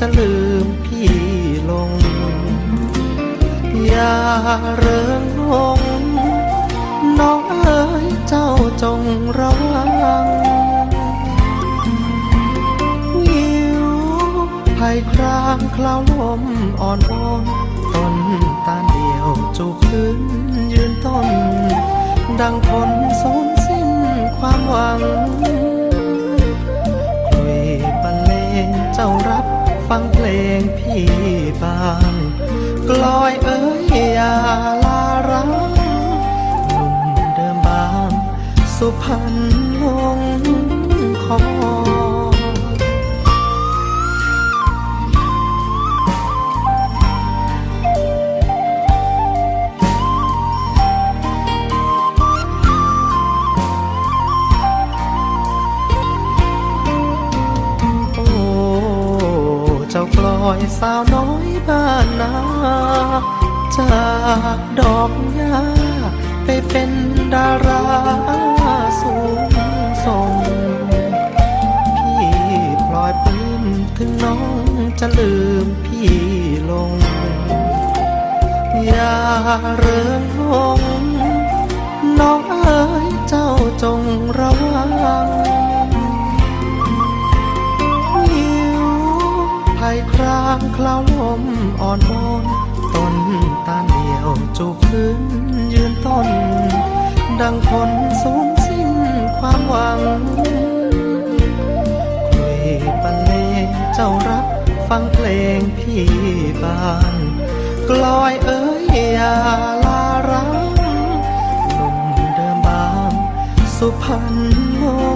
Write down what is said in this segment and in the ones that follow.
จะลืมพี่ลง อย่าเริงลงน้องเอ๋ยเจ้าจงระวังวิวภัยครางคลาวลมอ่อนโอนต้นตาเดียวจูบพื้นยืนต้น ดังคนสูญสิ้นความหวังคลุยบรรเลงเจ้ารับ ฟังเพลงพี่บางกลอยเอ๋ยอย่าลารังหนุ่มเดิมบาง สุพรรณลงคอ สาวน้อยบ้านนา จากดอกหญ้าไปเป็นดาราสูงส่ง พี่พลอยปลื้มถึงน้องจะลืมพี่ลง อย่าเริงลงน้องเอ๋ยเจ้าจงระวังามคลาวลมอ่อนโอนต้นตาเดียวจูบพื้นยืนต้น ดังคนสูญสิ้นความหวังคุยบรรเลงเจ้ารับฟังเพลงพี่บานกลอยเอ๋ยอย่าลารังหนุ่มเดิมบางสุพรรณล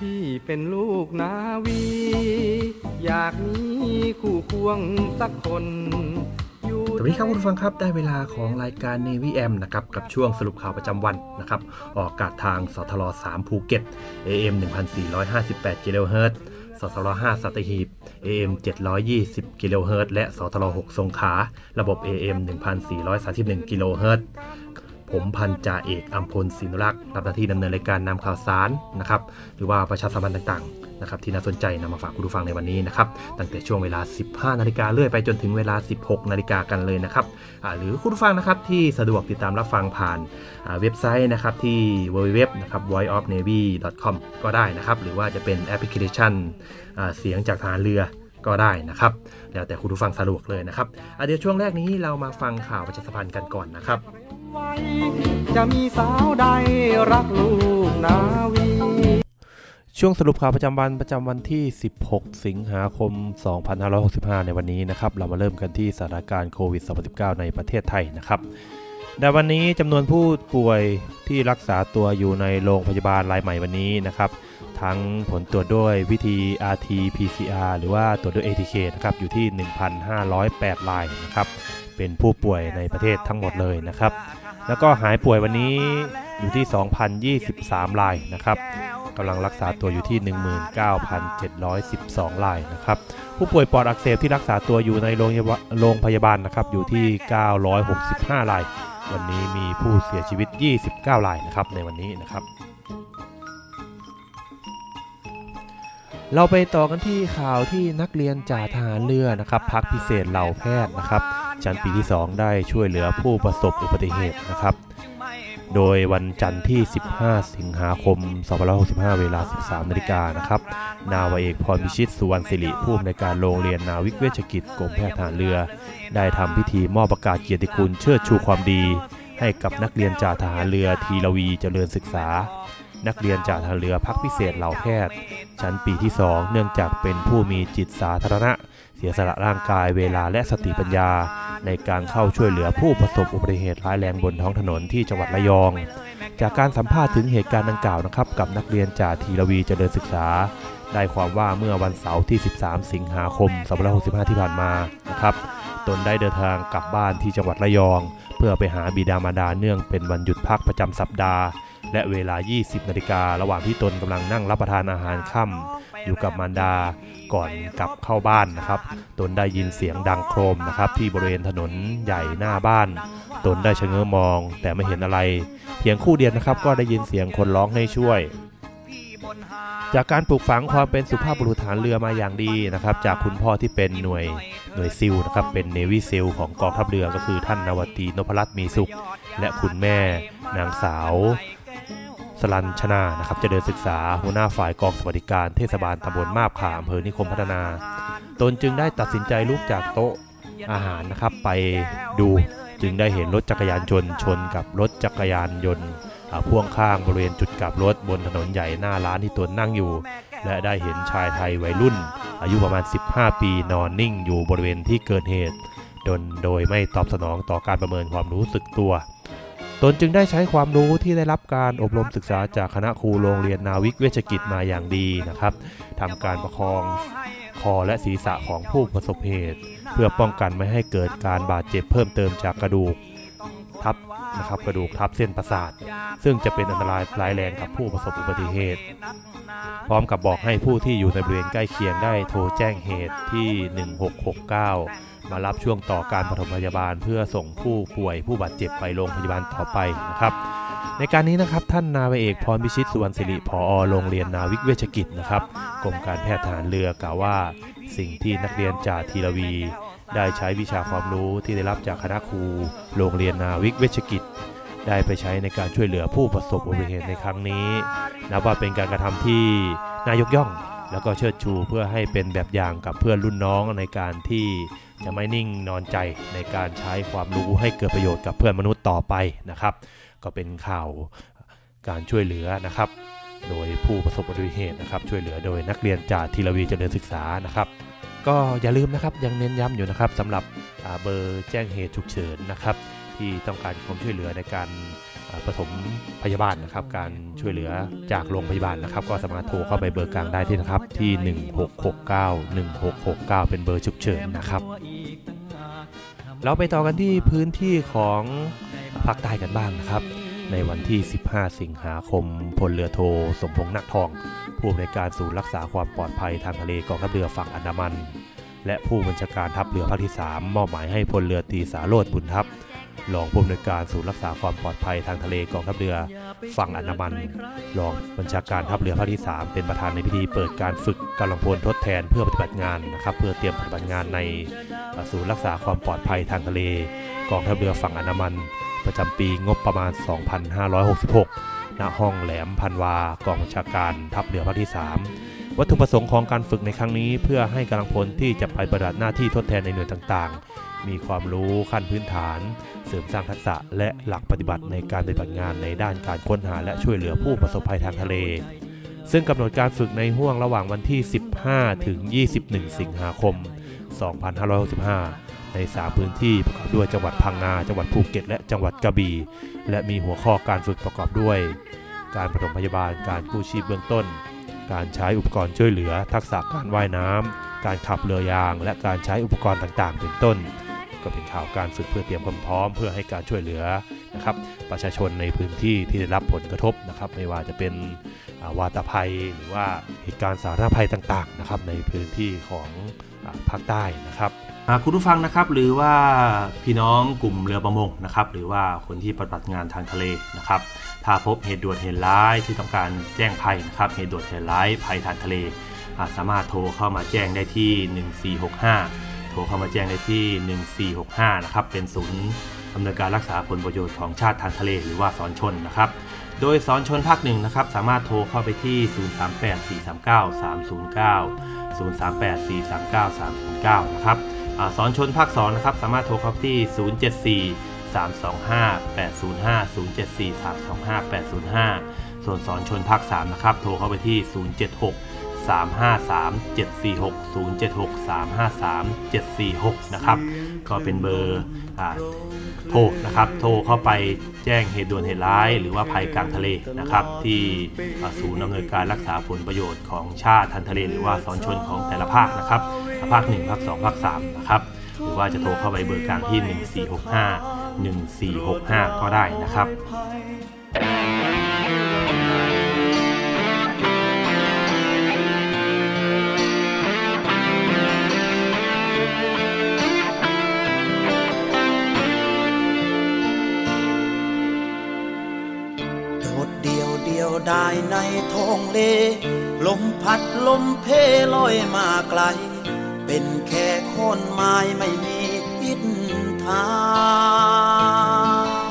พี่เป็นลูกนาวี อยากมีคู่ควงสักคนอยู่สวัสดีครับคุณผู้ฟังครับได้เวลาของรายการ Navy M นะครับกับช่วงสรุปข่าวประจำวันนะครับออกอากาศทางสทล3ภูเก็ต AM 1458กิโลเฮิรตซ์สทร5สัตหีบ AM 720กิโลเฮิรตซ์และสทร6สงขลาระบบ AM 1431กิโลเฮิรตซ์ ผมพันจ่าเอกอัมพลศินรักษ์รับหน้าที่ดำเนินรายการนำข่าวสารนะครับหรือว่าประชาสัมพันธ์ต่างๆนะครับที่น่าสนใจนำมาฝากคุณผู้ฟังในวันนี้นะครับตั้งแต่ช่วงเวลา 15 นาฬิกาเรื่อยไปจนถึงเวลา 16 นาฬิกากันเลยนะครับหรือคุณผู้ฟังนะครับที่สะดวกติดตามรับฟังผ่านเว็บไซต์นะครับที่ www นะครับ voiceofnavy.com ก็ได้นะครับหรือว่าจะเป็นแอปพลิเคชันเสียงจากทหารเรือก็ได้นะครับ แล้วแต่คุณผู้ฟังสะดวกเลยนะครับเดี๋ยวช่วงแรกนี้เรามาฟังข่าวประชาสัมพันธ์กันก่อนนะครับ ไว้จะมีสาวใดรักลูกนาวี ช่วงสรุปข่าวประจำวันประจำวันที่ 16 สิงหาคม 2565 ในวันนี้นะครับ เรามาเริ่มกันที่สถานการณ์โควิด -19 ในประเทศไทยนะครับในวันนี้จำนวนผู้ป่วยที่รักษาตัวอยู่ในโรงพยาบาลรายใหม่วันนี้นะครับ ทั้งผลตรวจด้วยวิธี RT-PCR หรือว่าตรวจด้วย ATK นะครับ อยู่ที่ 1,508รายนะครับ เป็นผู้ป่วยในประเทศทั้งหมดเลยนะครับ แล้วก็หายป่วยวันนี้อยู่ที่ 2,023รายนะครับกำลังรักษาตัวอยู่ที่ 19,712รายนะครับ ผู้ป่วยปอดอักเสบที่รักษาตัวอยู่ในโรงพยาบาลโรงพยาบาลนะครับ อยู่ที่ 965ราย วันนี้มีผู้เสียชีวิต 29รายนะครับในวันนี้นะครับ เราไปต่อกันที่ข่าวที่นักเรียนจ่าทหารเรือนะครับพักพิเศษเหล่าแพทย์นะครับชั้นปีที่ 2 ได้ช่วยเหลือผู้ประสบอุบัติเหตุนะครับ โดยวันจันทร์ที่ 15 สิงหาคม 2565 เวลา 13 นาฬิกานะครับ นาวาเอกพรพิชิตสุวรรณศิริผู้อำนวยการโรงเรียนนาวิกเวชกิจกรมแพทย์ทหารเรือ ได้ทำพิธีมอบประกาศเกียรติคุณเชิดชูความดี ให้กับนักเรียนจ่าทหารเรือทีรวีเจริญศึกษา นักเรียนจ่าทหารเรือพักพิเศษเหล่าแพทย์ ชั้นปีที่ 2 เนื่องจากเป็นผู้มีจิตสาธารณะ เสียสละร่างกายเวลาและสติปัญญา ในการเข้าช่วยเหลือผู้ประสบอุบัติเหตุร้ายแรงบนท้องถนนที่จังหวัดระยอง จากการสัมภาษณ์ถึงเหตุการณ์ดังกล่าวนะครับ กับนักเรียนจ่าทีรวีเจริญศึกษา ได้ความว่าเมื่อวันเสาร์ที่ 13 สิงหาคม2565 ที่ผ่านมานะครับตนได้เดินทางกลับบ้านที่จังหวัดระยอง เพื่อไปหาบิดามารดาเนื่องเป็นวันหยุดพักประจำสัปดาห์ และเวลา 20 นาฬิการะหว่างที่ตนกำลังนั่งรับประทานอาหารค่ำอยู่กับมารดาก่อนกลับเข้าบ้านนะครับ ตนได้ยินเสียงดังโครมนะครับ ที่บริเวณถนนใหญ่หน้าบ้าน ตนได้ชะเง้อมอง แต่ไม่เห็นอะไร เพียงคู่เดียวนะครับ ก็ได้ยินเสียงคนร้องให้ช่วย จากการปลูกฝังความเป็นสุภาพบุรุษฐานเรือมาอย่างดีนะครับ จากคุณพ่อที่เป็นหน่วยหน่วยซิลนะครับ เป็นเนวิซิลของกองทัพเรือก็คือท่านนาวตีนพรัตน์มีสุข และคุณแม่ นางสาว สลันชนานะครับจะเดินศึกษาหัวหน้าฝ่ายกองสวัสดิการเทศบาลตำบลมาบขาอำเภอนิคมพัฒนา ตนจึงได้ตัดสินใจลุกจากโต๊ะอาหารนะครับไปดูจึงได้เห็นรถจักรยานยนต์ชนกับรถจักรยานยนต์พ่วงข้างบริเวณจุดกลับรถบนถนนใหญ่หน้าร้านที่ตนนั่งอยู่ และได้เห็นชายไทยวัยรุ่น อายุประมาณ 15 ปีนอนนิ่งอยู่บริเวณที่เกิดเหตุ โดนโดยไม่ตอบสนองต่อการประเมินความรู้สึกตัว ตนจึงได้ใช้ความรู้ที่ได้รับการอบรมศึกษาจากคณะครูโรงเรียนนาวิกเวชกิจมาอย่างดีนะครับทำการประคองคอและศีรษะของผู้ประสบเหตุ เพื่อป้องกันไม่ให้เกิดการบาดเจ็บเพิ่มเติมจากกระดูกทับนะครับกระดูกทับเส้นประสาท ซึ่งจะเป็นอันตรายร้ายแรงกับผู้ประสบอุบัติเหตุ พร้อมกับบอกให้ผู้ที่อยู่ในบริเวณใกล้เคียงได้โทรแจ้งเหตุที่ 1669 มารับช่วงต่อการปฐมพยาบาล เพื่อส่งผู้ป่วยผู้บาดเจ็บไปโรงพยาบาลต่อไปนะครับ ในการนี้นะครับท่านนาวเอกพรพิชิตสุวรรณศิริผอโรงเรียนนาวิกเวชกิจนะครับกรมการแพทย์ทหารเรือกล่าวว่า สิ่งที่นักเรียนจากทีรวี ได้ใช้วิชาความรู้ที่ได้รับจากคณะครูโรงเรียนนาวิกเวชกิจได้ไปใช้ในการช่วยเหลือผู้ประสบอุบัติเหตุในครั้งนี้ นับว่าเป็นการกระทำที่นายกย่อง แล้วก็เชิดชูเพื่อให้เป็นแบบอย่างกับเพื่อนรุ่นน้องในการที่ จะไม่นิ่งนอนใจในการใช้ความรู้ให้เกิดประโยชน์กับเพื่อนมนุษย์ต่อไปนะครับ ก็เป็นข่าวการช่วยเหลือนะครับ โดยผู้ประสบอุบัติเหตุนะครับช่วยเหลือโดยนักเรียนจากทีรวีเจริญศึกษานะครับ ก็อย่าลืมนะครับยังเน้นย้ำอยู่นะครับสำหรับเบอร์แจ้งเหตุฉุกเฉินนะครับ ที่ต้องการความช่วยเหลือในการ ปฐมพยาบาลนะครับ การช่วยเหลือจากโรงพยาบาลนะครับ ก็สามารถโทรเข้าไปเบอร์กลางได้ที่นะครับ ที่ 1669 1669 เป็นเบอร์ฉุกเฉินนะครับ เราไปต่อกันที่พื้นที่ของภาคใต้กันบ้างนะครับ ในวันที่ 15 สิงหาคมพลเรือโทสมพงษ์นักทอง ผู้อำนวยการศูนย์รักษาความปลอดภัยทางทะเลกองทัพเรือฝั่งอันดามัน และผู้บัญชาการทัพเรือภาคที่ 3 มอบหมายให้พลเรือตีสาโรธบุญทัพ รองผู้อำนวยการศูนย์รักษาความปลอดภัยทางทะเลกองทัพเรือ ฝั่งอันดามันรองบัญชาการทัพเรือภาคที่ 3 เป็นประธานในพิธีเปิดการฝึกกำลังพลทดแทนเพื่อปฏิบัติงานนะครับเพื่อเตรียมปฏิบัติงานในศูนย์รักษาความปลอดภัยทางทะเล กองทัพเรือฝั่งอันดามัน ประจำปีงบประมาณ 2566 ณ ห้องแหลมพันวากองบัญชาการทัพเรือภาคที่ 3 วัตถุประสงค์ของการฝึกในครั้งนี้ เพื่อให้กำลังพลที่จะไปปฏิบัติหน้าที่ทดแทนในหน่วยต่างๆ มีความรู้ขั้นพื้นฐาน เสริมสร้างทักษะและหลักปฏิบัติในการปฏิบัติงานในด้านการค้นหาและช่วยเหลือผู้ประสบภัยทางทะเล ซึ่งกำหนดการฝึกในห่วงระหว่างวันที่ 15 ถึง 21 สิงหาคม 2565 ใน3พื้นที่ประกอบด้วยจังหวัดพังงา จังหวัดภูเก็ต และจังหวัดกระบี่ และมีหัวข้อการฝึกประกอบด้วย การปฐมพยาบาล การกู้ชีพเบื้องต้น การใช้อุปกรณ์ช่วยเหลือ ทักษะการว่ายน้ำการขับเรือยางและการใช้อุปกรณ์ต่างๆ เป็นต้น ก็เป็นข่าวการฝึกเพื่อเตรียมความพร้อม เพื่อให้การช่วยเหลือนะครับประชาชนในพื้นที่ที่ได้รับผลกระทบนะครับ ไม่ว่าจะเป็นวาตภัยหรือว่าเหตุการณ์สาธารณภัยต่างๆนะครับในพื้นที่ของภาคใต้นะครับคุณผู้ฟังนะครับหรือว่าพี่น้องกลุ่มเรือประมงนะครับหรือว่าคนที่ปฏิบัติงานทางทะเลนะครับถ้าพบเหตุด่วนเหตุร้ายที่ต้องการแจ้งภัยนะครับเหตุด่วนเหตุร้ายภัยทางทะเล สามารถโทรเข้ามาแจ้งได้ที่ 1465 โทรเข้ามาแจ้งได้ที่ 1465 นะครับ เป็นศูนย์ดำเนินการรักษาผลประโยชน์ของชาติทางทะเลหรือว่าสอนชนนะครับ โดยสอนชนภาคหนึ่งนะครับ สามารถโทรเข้าไปที่ 038 439 309 038 439 309 นะครับอสอนชนภาค2นะครับ สามารถโทรเข้าที่ 074 325 805 074 325 805 ส่วนสอนชนภาค3นะครับ โทรเข้าไปที่ 076 353 746 076 353 746 นะครับ ก็เป็นเบอร์โทรนะครับ โทรเข้าไปแจ้งเหตุด่วนเหตุร้าย หรือว่าภัยกลางทะเลนะครับ ที่ศูนย์ดำเนินการรักษาผลประโยชน์ของชาติทางทะเล หรือว่าสอนชนของแต่ละภาคนะครับภาค 1 ภาค 2 ภาค 3 นะครับหรือว่าจะโทรเข้าไปเบอร์กลางที่ 1465 1465 ก็ได้นะครับ เล ลมพัดลมเพลอยมาไกล เป็นแค่คนไม้ไม่มีทิศทาง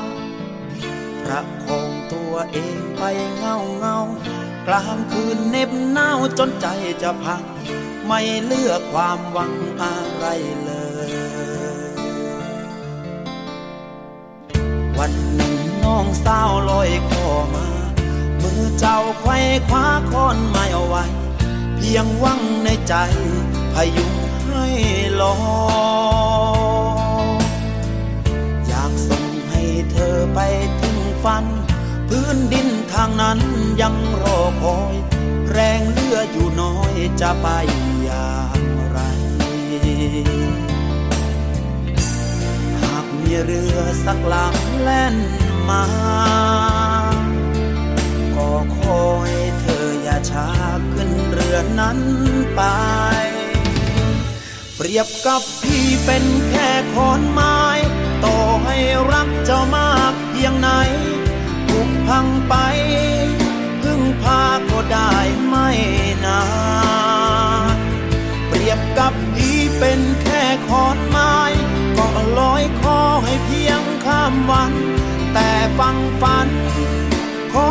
ประคองตัวเองไปเงาเงากลางคืนเน็บหนาวจนใจจะพัง ไม่เลือกความหวังอะไรเลย วันหนึ่งน้องสาวลอยคอมาือเจ้าไขว้คว้าค้อนไม้เอาไว้ เพียงวังในใจพยุงให้ลออยากส่งให้เธอไปถึงฝัน พื้นดินทางนั้นยังรอคอย แรงเลืออยู่น้อยจะไปอย่างไร หากมีเรือสักลำแล่นมา คอยเธออย่าช้าขึ้นเรือนั้นไป เปรียบกับพี่เป็นแค่คอนไม้ ต่อให้รักเจ้ามากเพียงไหนถูกพังไป พึ่งพาก็ได้ไม่นานเปรียบกับพี่เป็นแค่คอนไม้ก็ลอยคอให้เพียงข้ามวัน แต่ฟังฟันขอ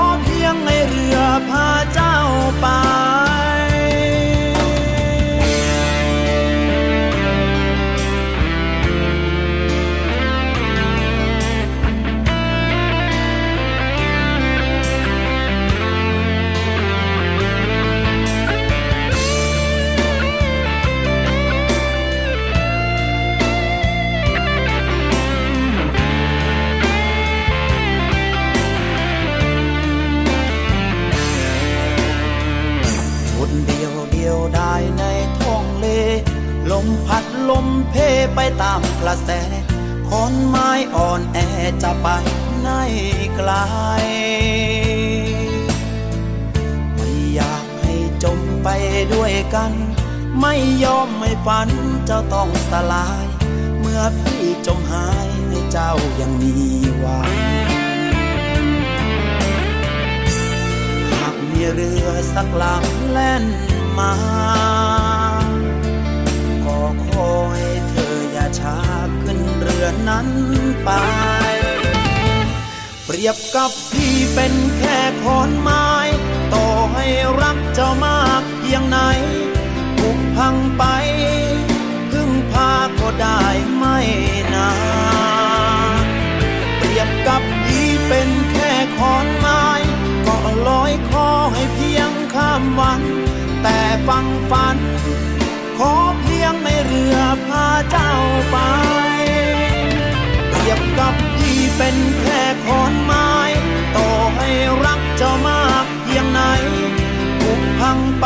เป็นแค่คอนไม้ต่อให้รักเจ้ามากเพียงไหนผุพังไป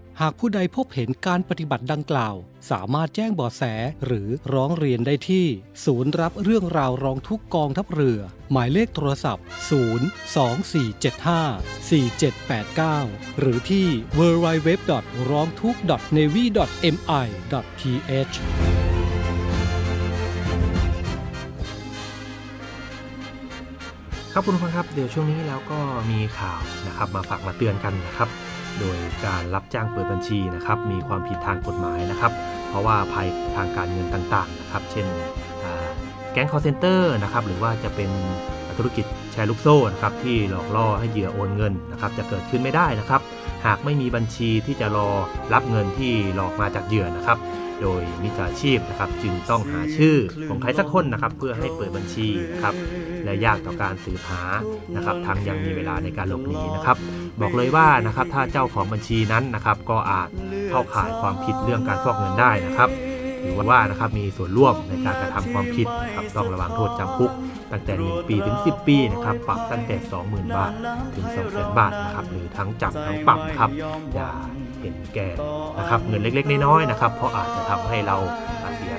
หากผู้ใดพบเห็นการปฏิบัติดังกล่าว สามารถแจ้งบาะแสหรือร้องเรียนได้ที่ ศูนย์รับเรื่องราวร้องทุกกองทัพเรือ หมายเลขโทรศัพท์ 024754789 หรือที่ www. ร้องทุกข์ navy.mi.th ครับคุณผู้ฟังครับ เดี๋ยวช่วงนี้เราก็มีข่าวนะครับ มาฝากมาเตือนกันนะครับ โดยการรับจ้างเปิดบัญชีนะครับ มีความผิดทางกฎหมายนะครับ เพราะว่าภัยทางการเงินต่างๆนะครับ เช่นแก๊ง call center นะครับหรือว่าจะเป็นธุรกิจแชร์ลูกโซ่นะครับที่หลอกล่อให้เหยื่อโอนเงินนะครับจะเกิดขึ้นไม่ได้นะครับ หากไม่มีบัญชีที่จะรอรับเงินที่หลอกมาจากเหยื่อนะครับ โดยมิจฉาชีพนะครับจึงต้องหาชื่อของใครสักคนนะครับ เพื่อให้เปิดบัญชีนะครับและยากต่อการสืบหานะครับทั้งยังมีเวลาในการหลบหนีนะครับ บอกเลยว่านะครับถ้าเจ้าของบัญชีนั้นนะครับก็อาจเข้าข่ายความผิดเรื่องการฟอกเงินได้นะครับถือว่านะครับมีส่วนร่วมในการกระทำความผิดนะครับต้องระวังโทษจำคุก ตั้งแต่ 1 ปีถึง 10 ปีนะครับปรับตั้งแต่ 20,000 บาทถึง200,000บาทนะครับหรือทั้งจำทั้งปรับนะครับอย่าเห็นแก่นะครับเงินเล็กๆน้อยๆนะครับเพราะอาจจะทำให้เรา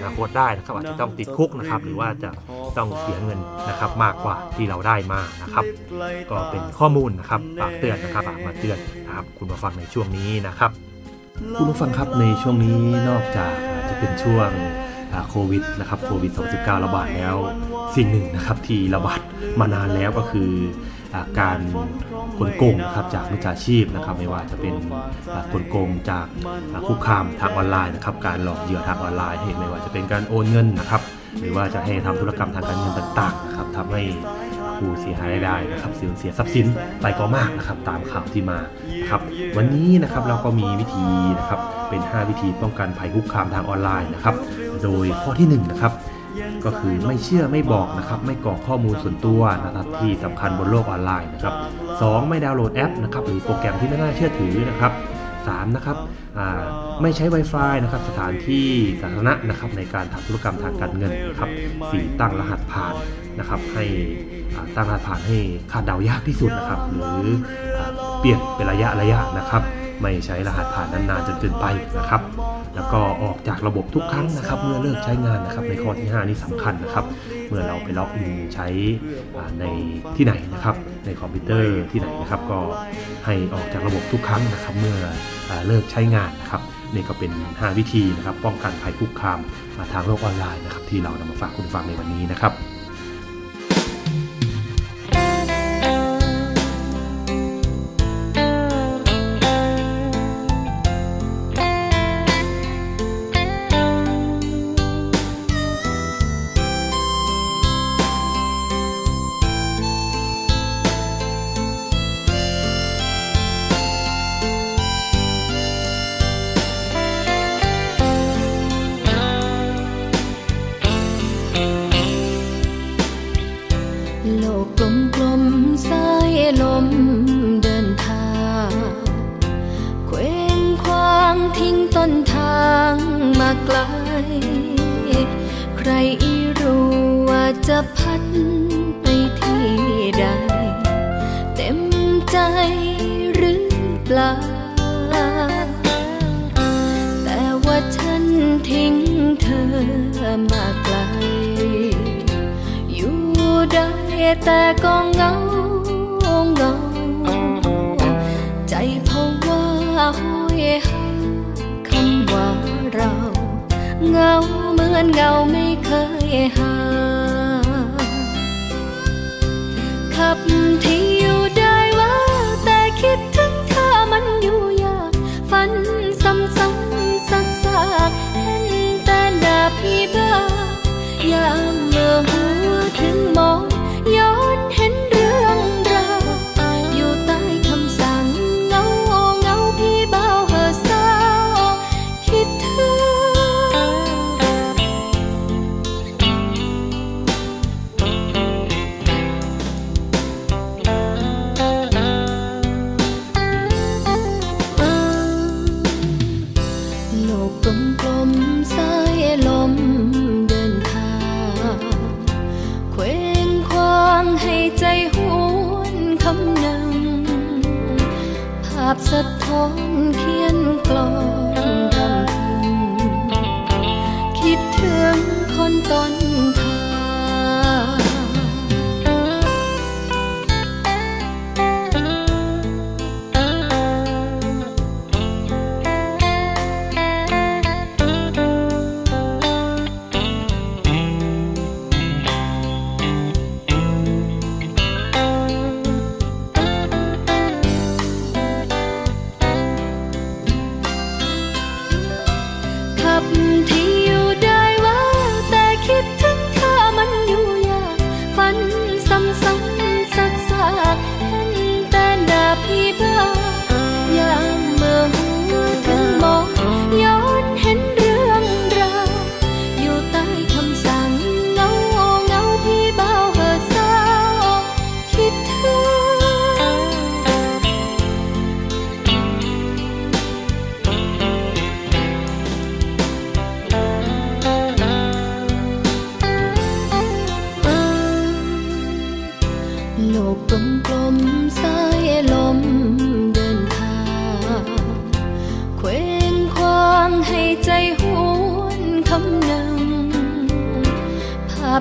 นาคตได้นะครับอาจจะต้องติดคุกนะครับ หรือว่าจะต้องเสียเงินนะครับมากกว่าที่เราได้มานะครับ ก็เป็นข้อมูลนะครับฝากเตือนนะครับฝากมาเตือนนะครับคุณผู้ฟังในช่วงนี้นะครับ คุณผู้ฟังครับในช่วงนี้นอกจากจะเป็นช่วงโควิดนะครับโควิด -19 ระบาดแล้ว สิ่งหนึ่งนะครับที่ระบาดมานานแล้วก็คือ การกลโกงนะครับจากมิจฉาชีพนะครับ ไม่ว่าจะเป็นกลโกงจากคุกคามทางออนไลน์นะครับ การหลอกเหยื่อทางออนไลน์ให้ไม่ว่าจะเป็นการโอนเงินนะครับ หรือว่าจะให้ทำธุรกรรมทางการเงินต่างๆนะครับทำให้ผู้เสียหายได้นะครับสูญเสียทรัพย์สินไปก็มากนะครับ ตามข่าวที่มานะครับ วันนี้นะครับเราก็มีวิธีนะครับเป็น 5 วิธีป้องกันภัยคุกคามทางออนไลน์นะครับ โดยข้อที่1นะครับ ก็คือไม่เชื่อไม่บอกนะครับ ไม่กรอกข้อมูลส่วนตัวนะครับที่สำคัญบนโลกออนไลน์นะครับสไม่ดาวน์โหลดแอปนะครับหรือโปรแกรมที่ไม่น่าเชื่อถือนะครับ3นะครับไม่ใช้ Wi-Fi นะครับสถานที่สาธารณะนะครับในการทำธุรกรรมทางการเงินนะครับ4ตั้งรหัสผ่านนะครับให้ตั้งรหัสผ่านให้คาดเดายากที่สุดนะครับหรือเปลี่ยนเป็นระยะระยะนะครับ ไม่ใช้รหัสผ่านนานๆจนเกินไปนะครับ แล้วก็ออกจากระบบทุกครั้งนะครับ เมื่อเลิกใช้งานนะครับ ในข้อที่ 5 นี้สำคัญนะครับ เมื่อเราไป login ใช้ในที่ไหนนะครับ ในคอมพิวเตอร์ที่ไหนนะครับ ก็ให้ออกจากระบบทุกครั้งนะครับ เมื่อเลิกใช้งานนะครับนี่ก็เป็น 5 วิธีนะครับ ป้องกันภัยคุกคามทางโลกออนไลน์นะครับ ที่เรานำมาฝากคุณฟังในวันนี้นะครับ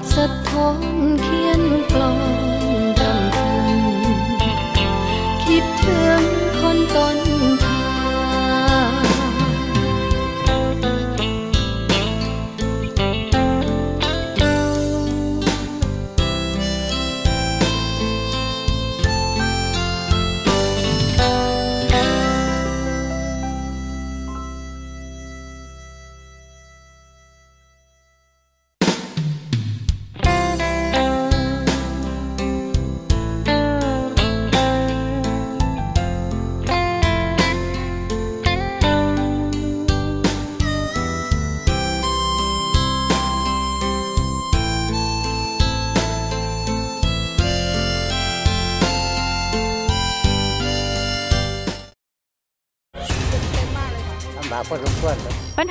ดสะท้อนเขียนกลอนรำพึงคิดถึงคนตน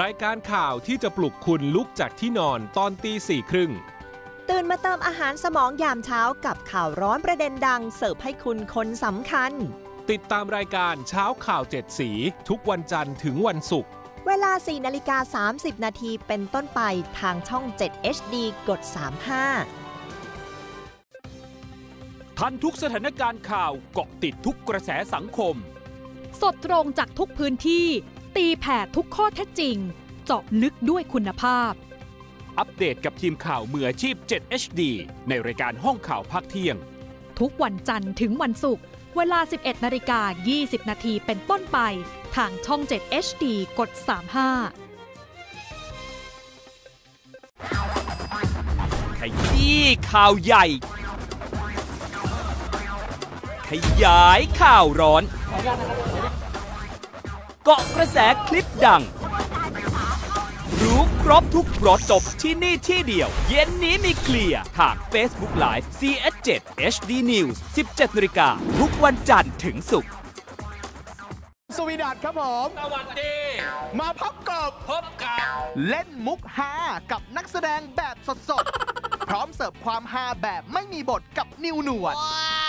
รายการข่าวที่จะปลุกคุณลุกจากที่นอนตอนตีสี่ครึ่ง ตื่นมาเติมอาหารสมองยามเช้ากับข่าวร้อนประเด็นดัง เสิร์ฟให้คุณคนสำคัญ ติดตามรายการเช้าข่าวเจ็ดสี ทุกวันจันทร์ถึงวันศุกร์ เวลา 4นาฬิกา30 นาทีเป็นต้นไปทางช่อง 7 HD กด 35 ทันทุกสถานการณ์ข่าวเกาะติดทุกกระแสสังคม สดตรงจากทุกพื้นที่ ตีแผ่ทุกข้อเท็จจริง เจาะลึกด้วยคุณภาพ อัปเดตกับทีมข่าวมืออาชีพ 7 HD ในรายการห้องข่าวภาคเที่ยง ทุกวันจันทร์ถึงวันศุกร์เวลา 11นาฬิกา20 นาทีเป็นต้นไป ทางช่อง 7 HD กด 35 ขยี้ข่าวใหญ่ ขยายข่าวร้อน เกาะกระแสคลิปดัง รู้ครบทุกรสจบที่นี่ที่เดียว เย็นนี้มีเคลียร์ทาง Facebook Live CS7 HD News 17นาฬิกาทุกวันจันทร์ถึงศุกร์สวีดัตครับผม สวัสดี มาพบกับพบกับ เล่นมุกฮากับนักแสดงแบบสดๆ พร้อมเสิร์ฟความฮาแบบไม่มีบทกับนิวหนวด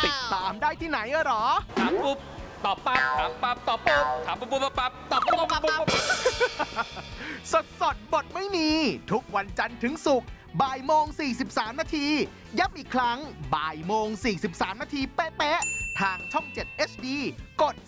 ติดตามได้ที่ไหนอะหรอถามปุ๊บ ตอบปั๊บถามปั๊บตอบปุ๊บถามปุ๊บปุ๊บปั๊บตอบปุ๊บปุ๊บปุ๊บปุ๊บสดสดๆบทไม่มี ทุกวันจันทร์ถึงศุกร์บ่ายโมง 43 นาที ย้ำอีกครั้งบ่ายโมง 43 นาทีเป๊ะๆทางช่อง 7 HD กด 35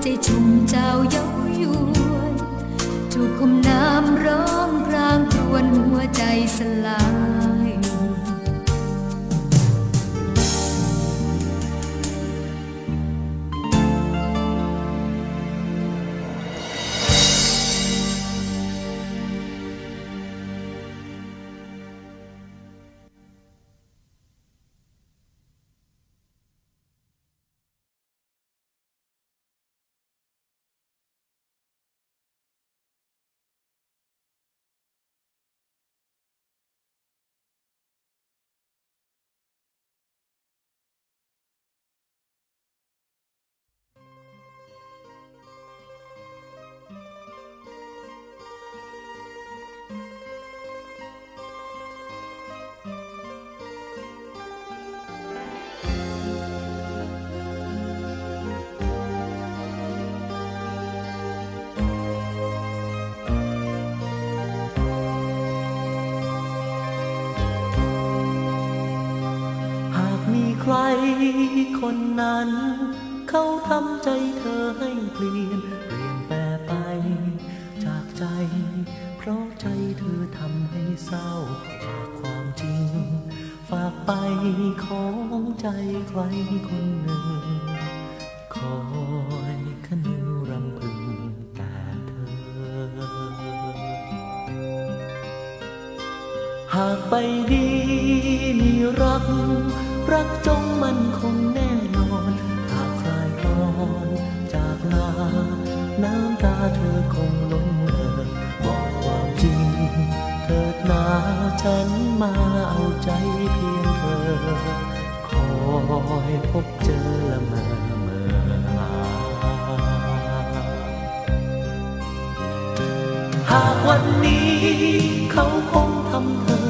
最终 นนั้น เขาทำใจเธอให้เปลี่ยน ไพบเจอละเมอเมอหากวันนี้เขาคงทำเธอ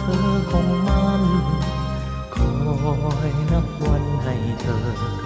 เธอคงมั่นคอยนับวันให้เธอ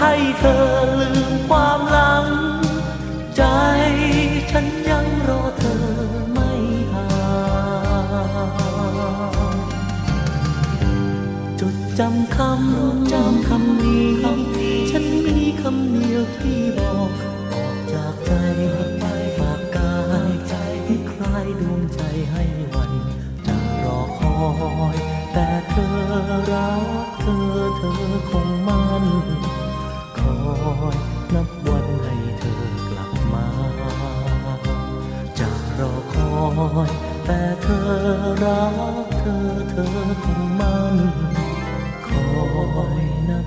ให้เธอลืมความหลัง ใจฉันยังรอเธอไม่ห่างจดจำคำจำคำนี้ ฉันมีคำเดียวที่บอกออกจากใจไปฝากกายใจที่คลายดวงใจให้วันจะรอคอย แต่เธอรัก เธอเธอคงมั่น คอยนับวันให้เธอกลับมาจะรอคอยแต่เธอรักเธอเธอคงมั่น คอยนับ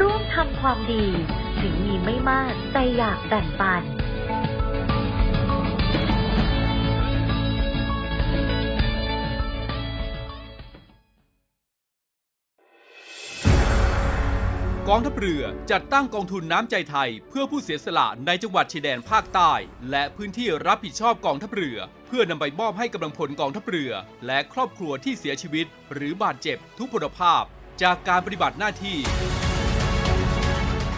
ร่วมทำความดี ถึงมีไม่มากแต่อยากแบ่งปัน กองทัพเรือจัดตั้งกองทุนน้ำใจไทย เพื่อผู้เสียสละในจังหวัดชายแดนภาคใต้ และพื้นที่รับผิดชอบกองทัพเรือ เพื่อนำไปมอบให้กำลังพลกองทัพเรือ และครอบครัวที่เสียชีวิต หรือบาดเจ็บทุกพลภาพจากการปฏิบัติหน้าที่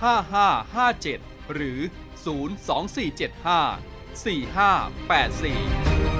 5557 หรือ 02475 4584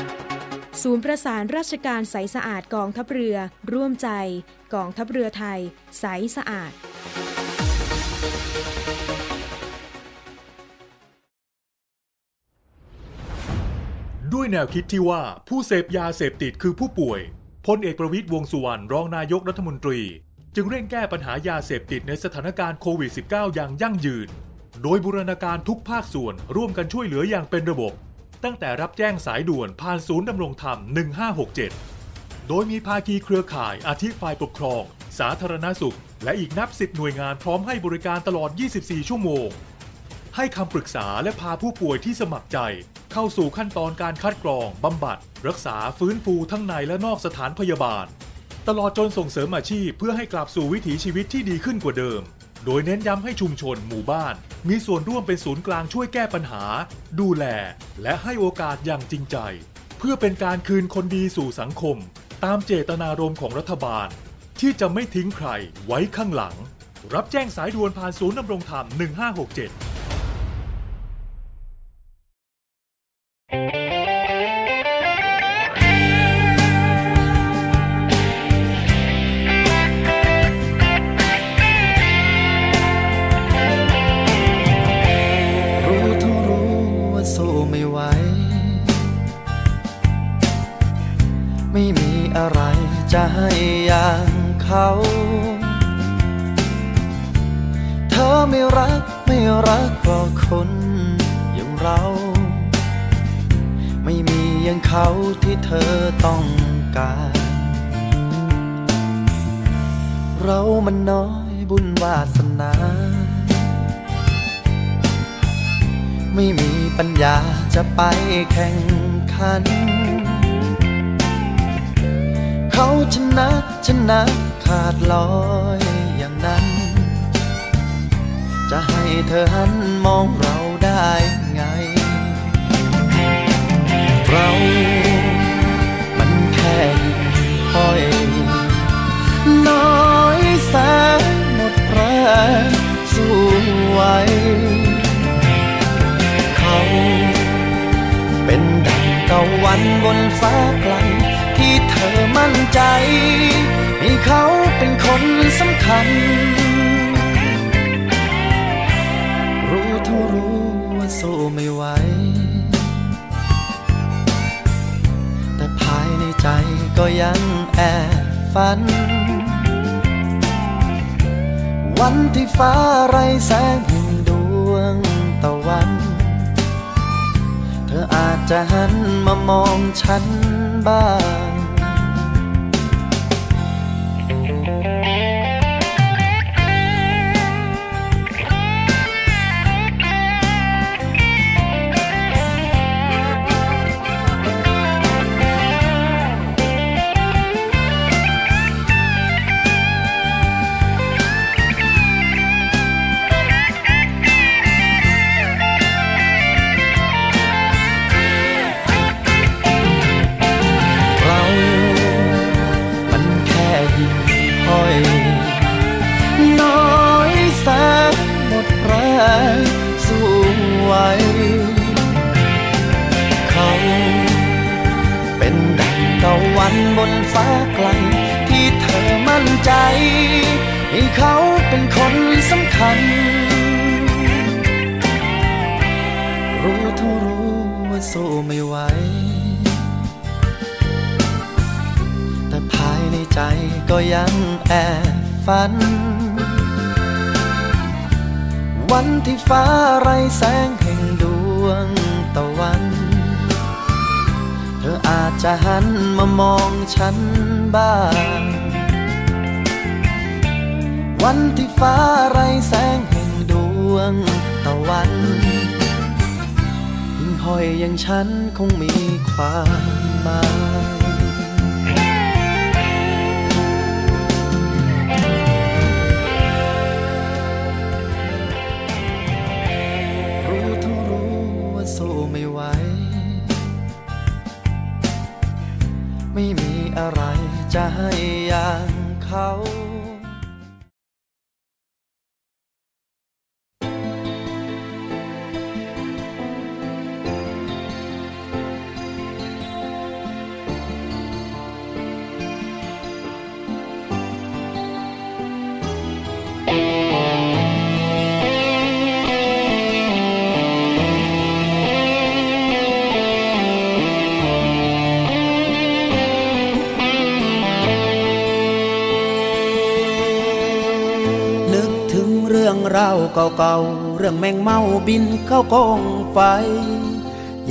ศูนย์ประสานราชการใสสะอาดกองทัพเรือ ร่วมใจ กองทัพเรือไทย ใสสะอาดด้วยแนวคิดที่ว่าผู้เสพยาเสพติดคือผู้ป่วยพลเอกประวิตยวงสุวรรณรองนายกรัฐมนตรี จึงเร่งแก้ปัญหายาเสพติดในสถานการณ์โควิด -19 อย่างยั่งยืน โดยบูรณาการทุกภาคส่วนร่วมกันช่วยเหลืออย่างเป็นระบบ ตั้งแต่รับแจ้งสายด่วนผ่านศูนย์ดำรงธรรม 1567 โดยมีภาคีเครือข่ายอาทิฝ่ายปกครอง สาธารณสุข และอีกนับสิบหน่วยงานพร้อมให้บริการตลอด 24 ชั่วโมง ให้คำปรึกษาและพาผู้ป่วยที่สมัครใจ เข้าสู่ขั้นตอนการคัดกรองบำบัด รักษาฟื้นฟูทั้งในและนอกสถานพยาบาล ตลอดจนส่งเสริมอาชีพเพื่อให้กลับสู่วิถีชีวิตที่ดีขึ้นกว่าเดิม โดยเน้นย้ำให้ชุมชนหมู่บ้าน มีส่วนร่วมเป็นศูนย์กลางช่วยแก้ปัญหา ดูแล และให้โอกาสอย่างจริงใจ เพื่อเป็นการคืนคนดีสู่สังคม ตามเจตนารมณ์ของรัฐบาล ที่จะไม่ทิ้งใครไว้ข้างหลัง รับแจ้งสายด่วนผ่านศูนย์ดำรงธรรม 1567 รักเพราะคนอย่างเรา ไม่มีอย่างเขาที่เธอต้องการ เรามันน้อยบุญวาสนา ไม่มีปัญญาจะไปแข่งขัน เขาชนะชนะขาดลอย จะให้เธอหันมองเราได้ จะหันมามองฉันบ้าง สู้ไม่ไหว แต่ภายในใจก็ยังแอบฝัน วันที่ฟ้าไรแสงแห่งดวงตะวัน เธออาจจะหันมามองฉันบ้าง วันที่ฟ้าไรแสงแห่งดวงตะวัน ห้อยอย่างฉันคงมีความหมายรู้ทุกรู้ว่าสู้ไม่ไหวไม่มีอะไรจะให้อย่างเขา เก่าๆ เรื่องแมงเมาบินเข้ากองไฟ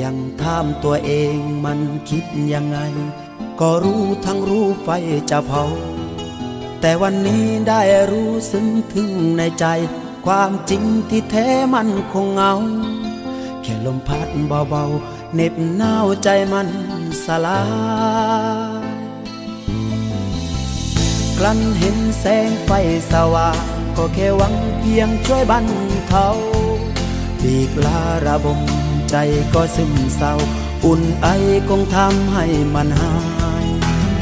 ยังถามตัวเองมันคิดยังไง ก็รู้ทั้งรู้ไฟจะเผา แต่วันนี้ได้รู้ซึ้งถึงในใจ ความจริงที่แท้มันคงเงา แค่ลมพัดเบาๆเน็บหนาวใจมันสลายกลั้นเห็นแสงไฟสว่าง ก็แค่หวังเพียงช่วยบรรเทาปีกลาระบมใจก็ซึมเศร้า อุ่นไอคงทำให้มันหาย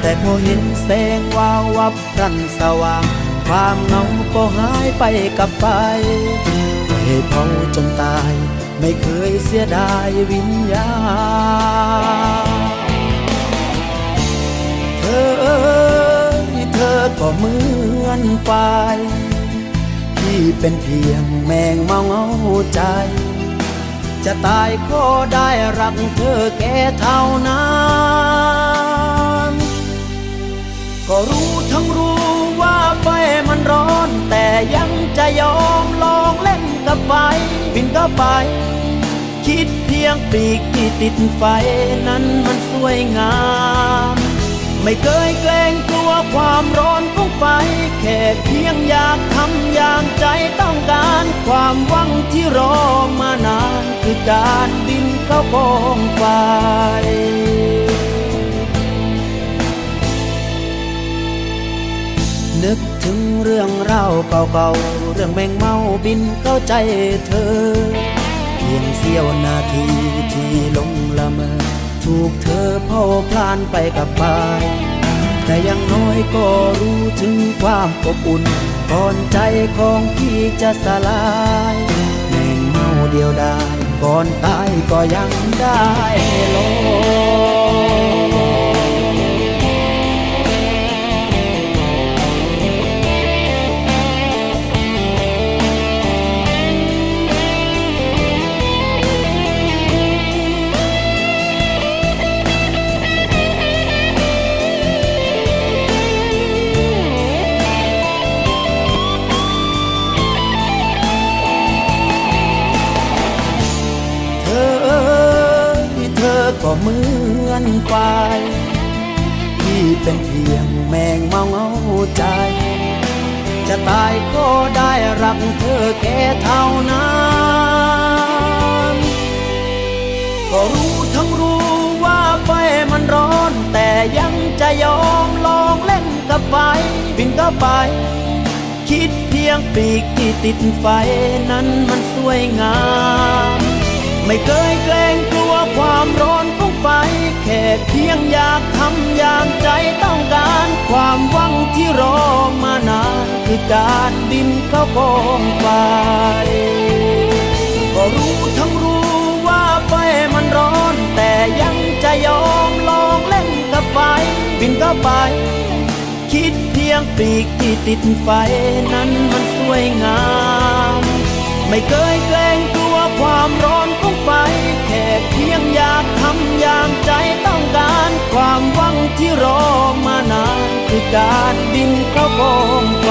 แต่พอเห็นแสงวาววับพรันสว่าง ความเหงาก็หายไปกับไฟให้เผาจนตาย ไม่เคยเสียดายวิญญาณเธอเธอก็เหมือนไฟ เป็นเพียงแมงเมาเงาใจ จะตายก็ได้รักเธอแค่เท่านั้นก็รู้ทั้งรู้ว่าไฟมันร้อน แต่ยังจะยอมลองเล่นกับไฟบินเข้าไป คิดเพียงปีกที่ติดไฟนั้นมันสวยงาม ไม่เคยเกรงกลัวความร้อนของไฟ แค่เพียงอยากทำอย่างใจต้องการ ความหวังที่รอมานาน คือการบินเข้ากองไฟนึกถึงเรื่องราวเก่าๆ เรื่องแมงเมาบินเข้าใจเธอ เพียงเสี้ยวนาทีที่ลงละเมอ ถูกเธอเผาพลานไปกับไปแต่ยังน้อยก็รู้ถึงความอบอุ่นก่อนใจของพี่จะสลายแมงเมาเดียวได้ก่อนตายก็ยังได้ลอ เข้ากองไฟก็รู้ทั้งรู้ว่าไฟมันร้อน แต่ยังจะยอมลองเล่นกับไฟบินเข้าไป คิดเพียงปีกที่ติดไฟนั้นมันสวยงาม ไม่เคยเกรงกลัวความร้อนของไฟแค่เพียงอยากทำอย่างใจต้องการความหวังที่รอมานานคือการบินเข้ากองไฟ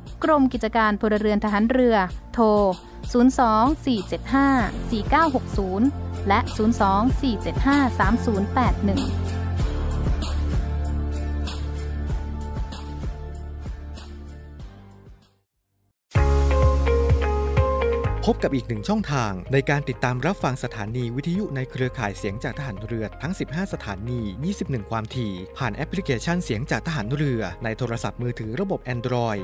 กรมกิจการพลเรือนทหารเรือ โทร 02-475-4960 และ 02-475-3081พบกับอีกหนึ่งช่องทางในการติดตามรับฟังสถานีวิทยุในเครือข่ายเสียงจากทหารเรือทั้ง 15 สถานี 21 ความถี่ ผ่านแอปพลิเคชันเสียงจากทหารเรือในโทรศัพท์มือถือระบบ Android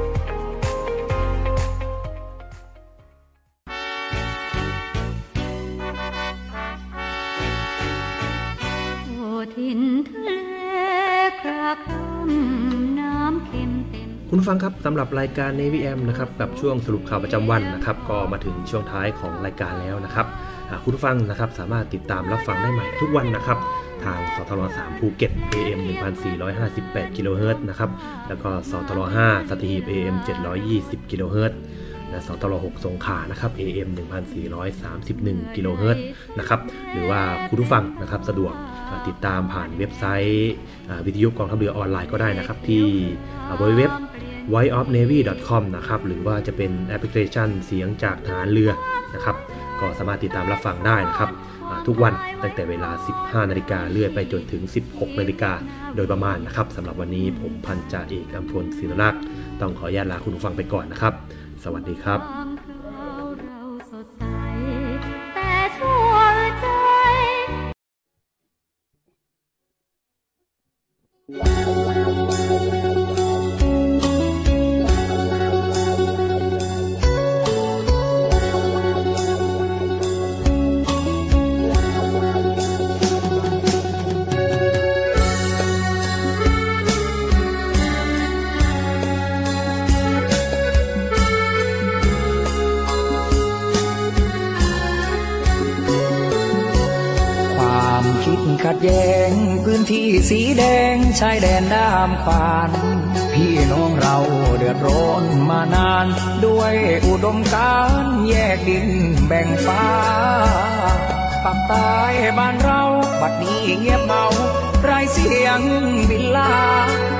คุณฟังครับสำหรับรายการ Navy M นะครับกับช่วงสรุปข่าวประจำวันนะครับก็มาถึงช่วงท้ายของรายการแล้วนะครับคุณฟังนะครับสามารถติดตามรับฟังได้ใหม่ทุกวันนะครับทางสทร3ภูเก็ต AM 1458กิโลเฮิรตซ์นะครับแล้วก็สทร5สัตหีบ AM 720กิโลเฮิรตซ์ นะสทร6สงขลานะครับ AM 1431กิโลเฮิรตซ์นะครับ หรือว่าคุณผู้ฟังนะครับสะดวกติดตามผ่านเว็บไซต์วิทยุกองทัพเรือออนไลน์ก็ได้นะครับ ที่ www whiteofnavy.com นะครับ หรือว่าจะเป็นแอปพลิเคชันเสียงจากฐานเรือนะครับ ก็สามารถติดตามรับฟังได้นะครับ ทุกวันตั้งแต่เวลา 15 นาฬิกาเลื่อยไปจนถึง 16 นาฬิกาโดยประมาณนะครับสำหรับวันนี้ผมพันจ่าเอกอัมพลศิรลักษ์ต้องขออนุญาตลาคุณผู้ฟังไปก่อนนะครับ สวัสดีครับ ชายแดนด้ามขวาน พี่น้องเราเดือดร้อนมานาน ด้วยอุดมการแยกดินแบ่งฟ้าปักใต้บ้านเรา บัดนี้เงียบเมาไรเสียงบินลา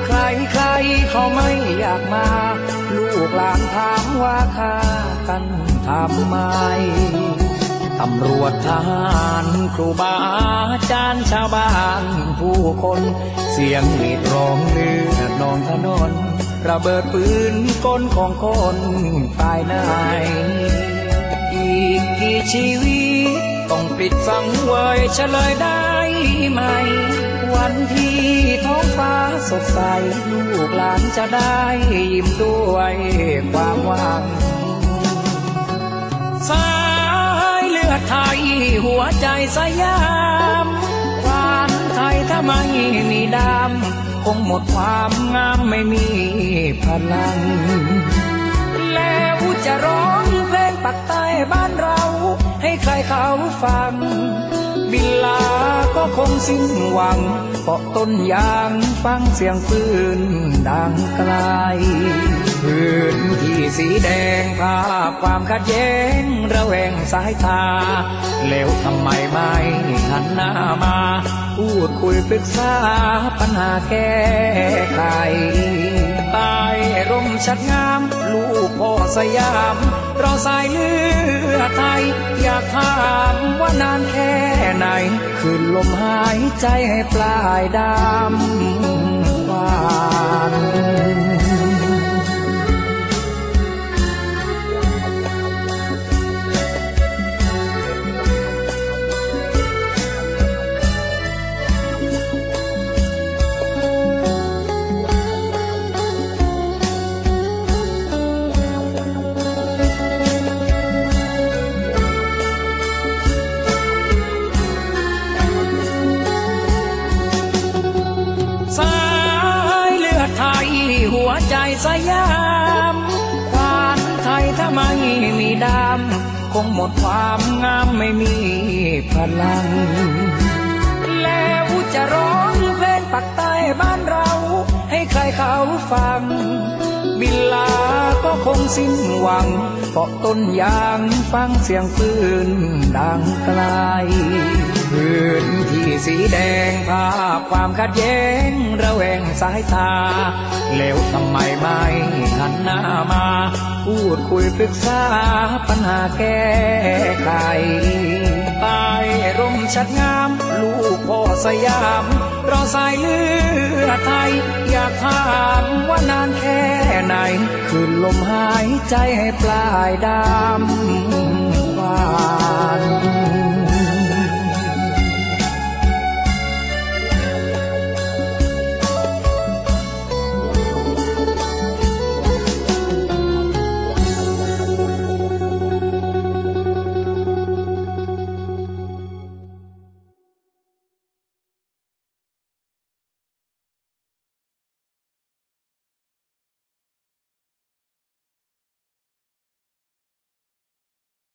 ใครใครเขาไม่อยากมา ลูกหลานถามว่าค่ากันทำไม ตำรวจทหารครูบาอาจารย์ชาวบ้านผู้คน เสียงมีดร้องเลือดนองถนน ระเบิดปืนก้นของคนตายนายอีกกี่ชีวิตต้องปิดสังเวยเฉลยได้ไหม วันที่ท้องฟ้าสดใส ลูกหลานจะได้ยิ้มด้วยความหวังสา อไทยหัวใจสยามความไทยถ้าไม่มีดำคงหมดความงามไม่มีพลัง แล้วจะร้องเพลง ปักใต้บ้านเรา ให้ใครเขาฟัง บินลาก็คงสิ้นหวังเกาะต้นยางฟังเสียงปืนดังไกลพื้นที่สีแดงภาพความขัดแย้งระแวงสายตา แล้วทำไมไม่หันหน้ามา พูดคุยปรึกษาปัญหาแก้ไข ใต้ร่มชัดงาม ลูกพ่อสยาม เราสายเลือดไทย อยากถามว่านานแค่ไหน คืนลมหายใจให้ปลายดำวาน คงหมดความงามไม่มีพลัง แล้วจะร้องเพลงปักใต้บ้านเรา ให้ใครเขาฟัง บินลาก็คงสิ้นหวังเกาะต้นยางฟังเสียงปืนดังไกลพื้นที่สีแดงภาพความขัดแย้งระแวงสายตา แล้วทำไมไม่หันหน้ามา พูดคุยปรึกษาปัญหาแก้ไขใต้ร่มชัดงาม ลูกพ่อสยามเราสายเลือดไทย อยากถามว่านานแค่ไหน คืนลมหายใจให้ปลายดำหวาน